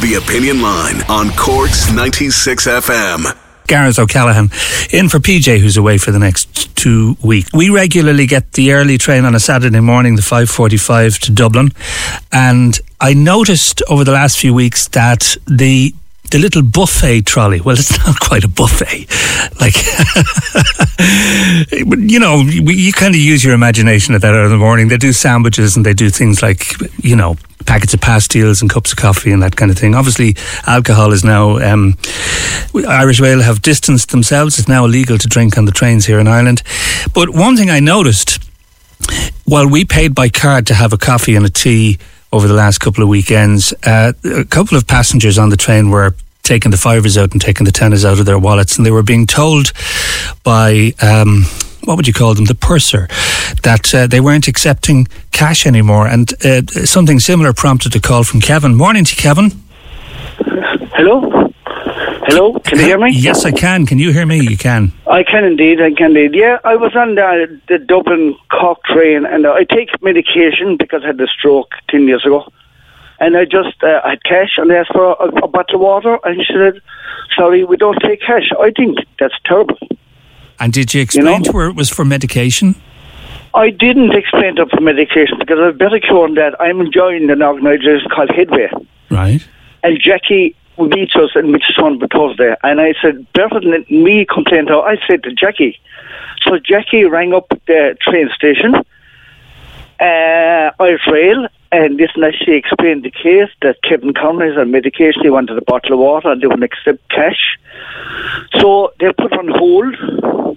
The Opinion Line on Cork's 96 FM. Gareth O'Callaghan in for PJ, who's away for the next two weeks. We regularly get the early train on a Saturday morning, the 5.45 to Dublin. And I noticed over the last few weeks that the the little buffet trolley. Well, it's not quite a buffet. Like, you know, you kind of use your imagination at that hour of the morning. They do sandwiches and they do things like, you know, packets of pastilles and cups of coffee and that kind of thing. Obviously, alcohol is now, um, Irish Rail have distanced themselves. It's now illegal to drink on the trains here in Ireland. But one thing I noticed, while we paid by card to have a coffee and a tea, over the last couple of weekends. Uh, a couple of passengers on the train were taking the fivers out and taking the tenners out of their wallets, and they were being told by. Um, what would you call them? The purser, that uh, they weren't accepting cash anymore, and uh, something similar prompted a call from Kevin. Morning to Kevin. Hello. Hello, can you hear me? Yes, I can. Can you hear me? You can. I can indeed. I can indeed. Yeah, I was on the, the Dublin Cork train, and I take medication because I had a stroke ten years ago, and I just uh, I had cash, and I asked for a, a bottle of water, and she said, "Sorry, we don't take cash." I think that's terrible. And did you explain you know? to her it was for medication? I didn't explain to her for medication because I've better on that. I'm enjoying an organisation called Headway. Right. And Jackie meet us in Mitchell on Thursday. And I said, better than me complain her, I said to Jackie. So Jackie rang up the train station, uh, Irish Rail, and listen, as she explained the case that Kevin Conroy is on medication, he wanted a bottle of water and they wouldn't accept cash. So they put on hold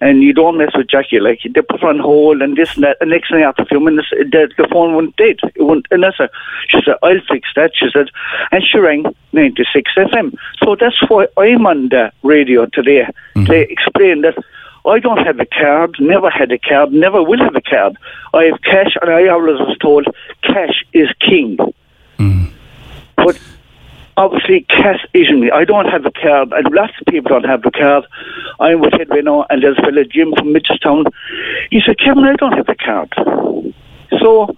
and you don't mess with Jackie. Like they put her on hold and this and that. And next thing after a few minutes, the, the phone went dead. It went. And that's a, she said, "I'll fix that." She said, and she rang ninety six FM. So that's why I'm on the radio today mm-hmm. to explain that. I don't have a card, never had a card, never will have a card. I have cash, and I always was told cash is king. Mm. But obviously cash isn't me. I don't have a card, and lots of people don't have a card. I'm with Headway now, and there's a fellow Jim from Mitchelstown. He said, Kevin, I don't have a card. So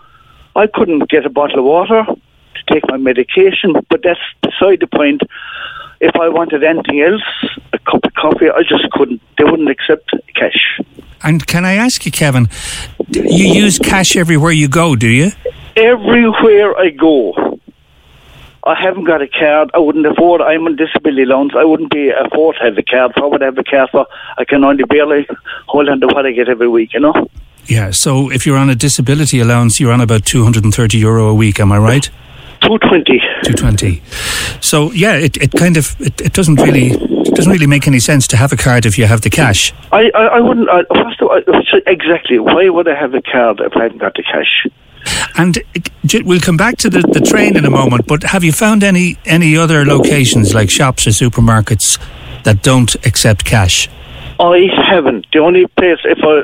I couldn't get a bottle of water to take my medication, but that's beside the point. If I wanted anything else, a cup of coffee, I just couldn't. They wouldn't accept cash. And can I ask you, Kevin, you use cash everywhere you go, do you? Everywhere I go. I haven't got a card. I wouldn't afford. I'm on disability loans. I wouldn't be afford to have a card. So I would have a card for. I can only barely hold on to what I get every week. You know. Yeah. So if you're on a disability allowance, you're on about two hundred and thirty euro a week. Am I right? Two twenty. Two twenty. So yeah, it, it kind of it, it doesn't really it doesn't really make any sense to have a card if you have the cash. I I, I wouldn't. I, first of all, exactly. Why would I have a card if I haven't got the cash? And we'll come back to the, the train in a moment, but have you found any, any other locations like shops or supermarkets that don't accept cash? I haven't. The only place, if I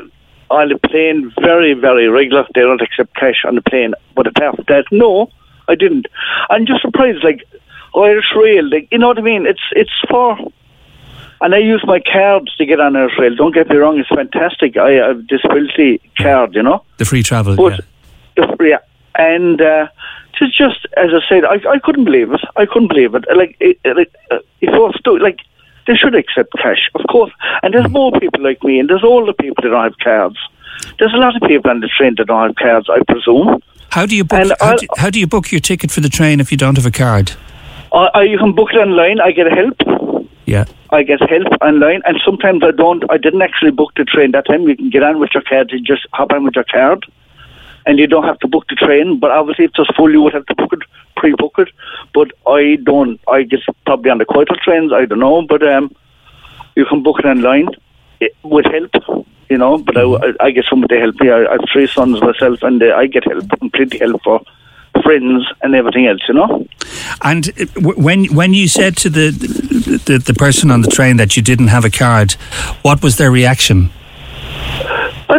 on the plane, very, very regular, they don't accept cash on the plane. But apart from that, no, I didn't. I'm just surprised, like Irish Rail, like you know what I mean? It's it's for and I use my cards to get on Irish Rail. Don't get me wrong, it's fantastic. I have a disability card, you know. The free travel, but yeah yeah, and uh, to just as I said, I, I couldn't believe it. I couldn't believe it. Like it, it, uh, it was still like they should accept cash, of course. And there's more people like me, and there's all the people that don't have cards. There's a lot of people on the train that don't have cards, I presume. How do you book? How do, how do, you book your ticket for the train if you don't have a card? I, you can book it online. I get help. Yeah. I get help online, and sometimes I don't. I didn't actually book the train that time. You can get on with your card. You just hop on with your card and you don't have to book the train. But obviously, if it's full, you would have to book it, pre-book it. But I don't. I guess probably on the quieter trains. I don't know, but um, you can book it online it, with help. You know, but Mm-hmm. I, I get somebody to help me. I, I have three sons myself, and uh, I get help, plenty help for friends and everything else. You know. And uh, when when you said to the, the the person on the train that you didn't have a card, what was their reaction?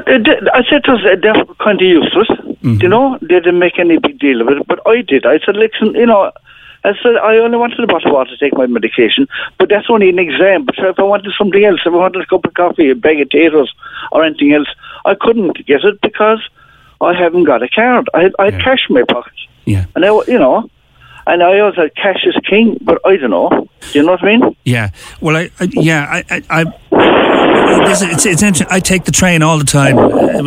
I said to uh, they're kind of useless. You know, they didn't make any big deal of it. But I did. I said, listen, you know, I said I only wanted a bottle of water to take my medication, but that's only an exam. But if I wanted something else, if I wanted a cup of coffee, a bag of potatoes, or anything else, I couldn't get it because I haven't got a card. I had, I had Yeah. cash in my pocket, Yeah, and I, you know, and I always had cash is king. But I don't know. Do you know what I mean? yeah. Well, I, I yeah, I, I, I is- it's, it's interesting. I take the train all the time,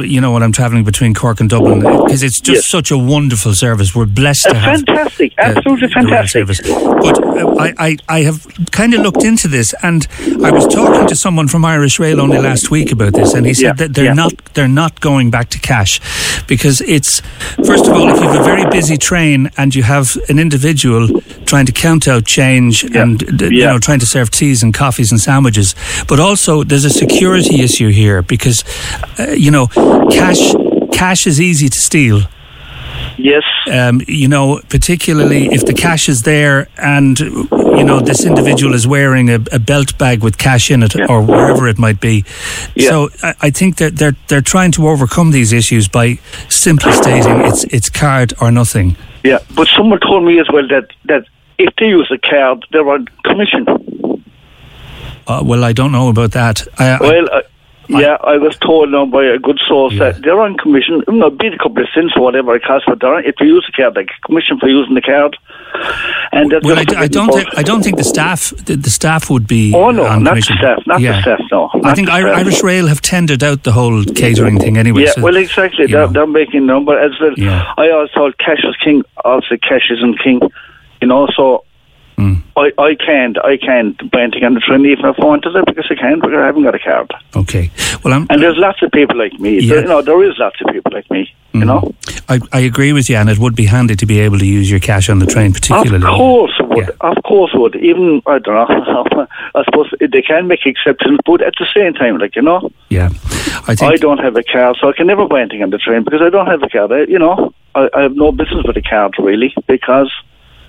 you know, when I'm travelling between Cork and Dublin, because it's just Yes. such a wonderful service. We're blessed to Uh, have fantastic, the- absolutely the fantastic. service. But uh, I, I, I have kind of looked into this, and I was talking to someone from Irish Rail only last week about this, and he said Yeah, that they're yeah. not they're not going back to cash because it's first of all, if you have a very busy train and you have an individual trying to count out change Yeah, and you know trying to serve teas and coffees and sandwiches, but also there's a security issue here because uh, you know cash cash is easy to steal Yes. um, you know, particularly if the cash is there and, you know, this individual is wearing a, a belt bag with cash in it Yeah. or wherever it might be. Yeah. So I, I think that they're, they're trying to overcome these issues by simply stating it's, it's card or nothing. Yeah, but someone told me as well that, that if they use a card, they're on commission. Uh, well, I don't know about that. I, I- Well, uh, yeah, I was told now by a good source that they're on commission. You know, be a couple of cents or whatever it costs, but they're on, if you use the card, like commission for using the card. And well, I, I don't. Think, I don't think the staff. The, the staff would be. Oh no, on not commission. the staff, not Yeah. the staff. No, I think staff. Irish Rail have tendered out the whole catering thing anyway. Yeah, so, well, exactly. They're, they're making but as well, Yeah. I always thought cash is king. Also, cash isn't king. You know, so Mm. I, I can't, I can't buy anything on the train even if I wanted it because I can't because I haven't got a card. Okay. Well, I'm. And there's lots of people like me. Yeah. There, you know, there is lots of people like me. You know, I, I agree with you, and it would be handy to be able to use your cash on the train, particularly. of course it would. Yeah. Of course would. Even I don't know. I suppose they can make exceptions, but at the same time, like you know, Yeah, I think. I don't have a car, so I can never buy anything on the train because I don't have a car. I, you know, I, I have no business with a card really because,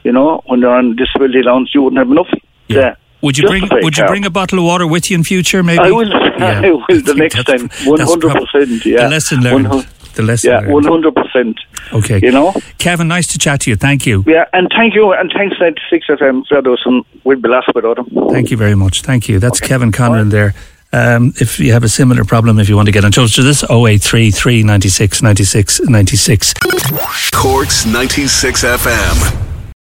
you know, when they're on disability allowance, you wouldn't have enough. yeah. there. Would you Just bring to pay Would you bring a bottle of water with you in future? Maybe I will. Yeah. I will the think next time. One hundred percent. Yeah. The lesson learned. One hun- The lesson Yeah, one hundred percent. Okay. You know. Kevin, nice to chat to you. Thank you. Yeah, and thank you, and thanks ninety six FM for those, and we'd be lost without them. Thank you very much. Thank you. That's Kevin Conran there. Um, if you have a similar problem, if you want to get in touch with us, 083 396 96 96. Corks 96 FM.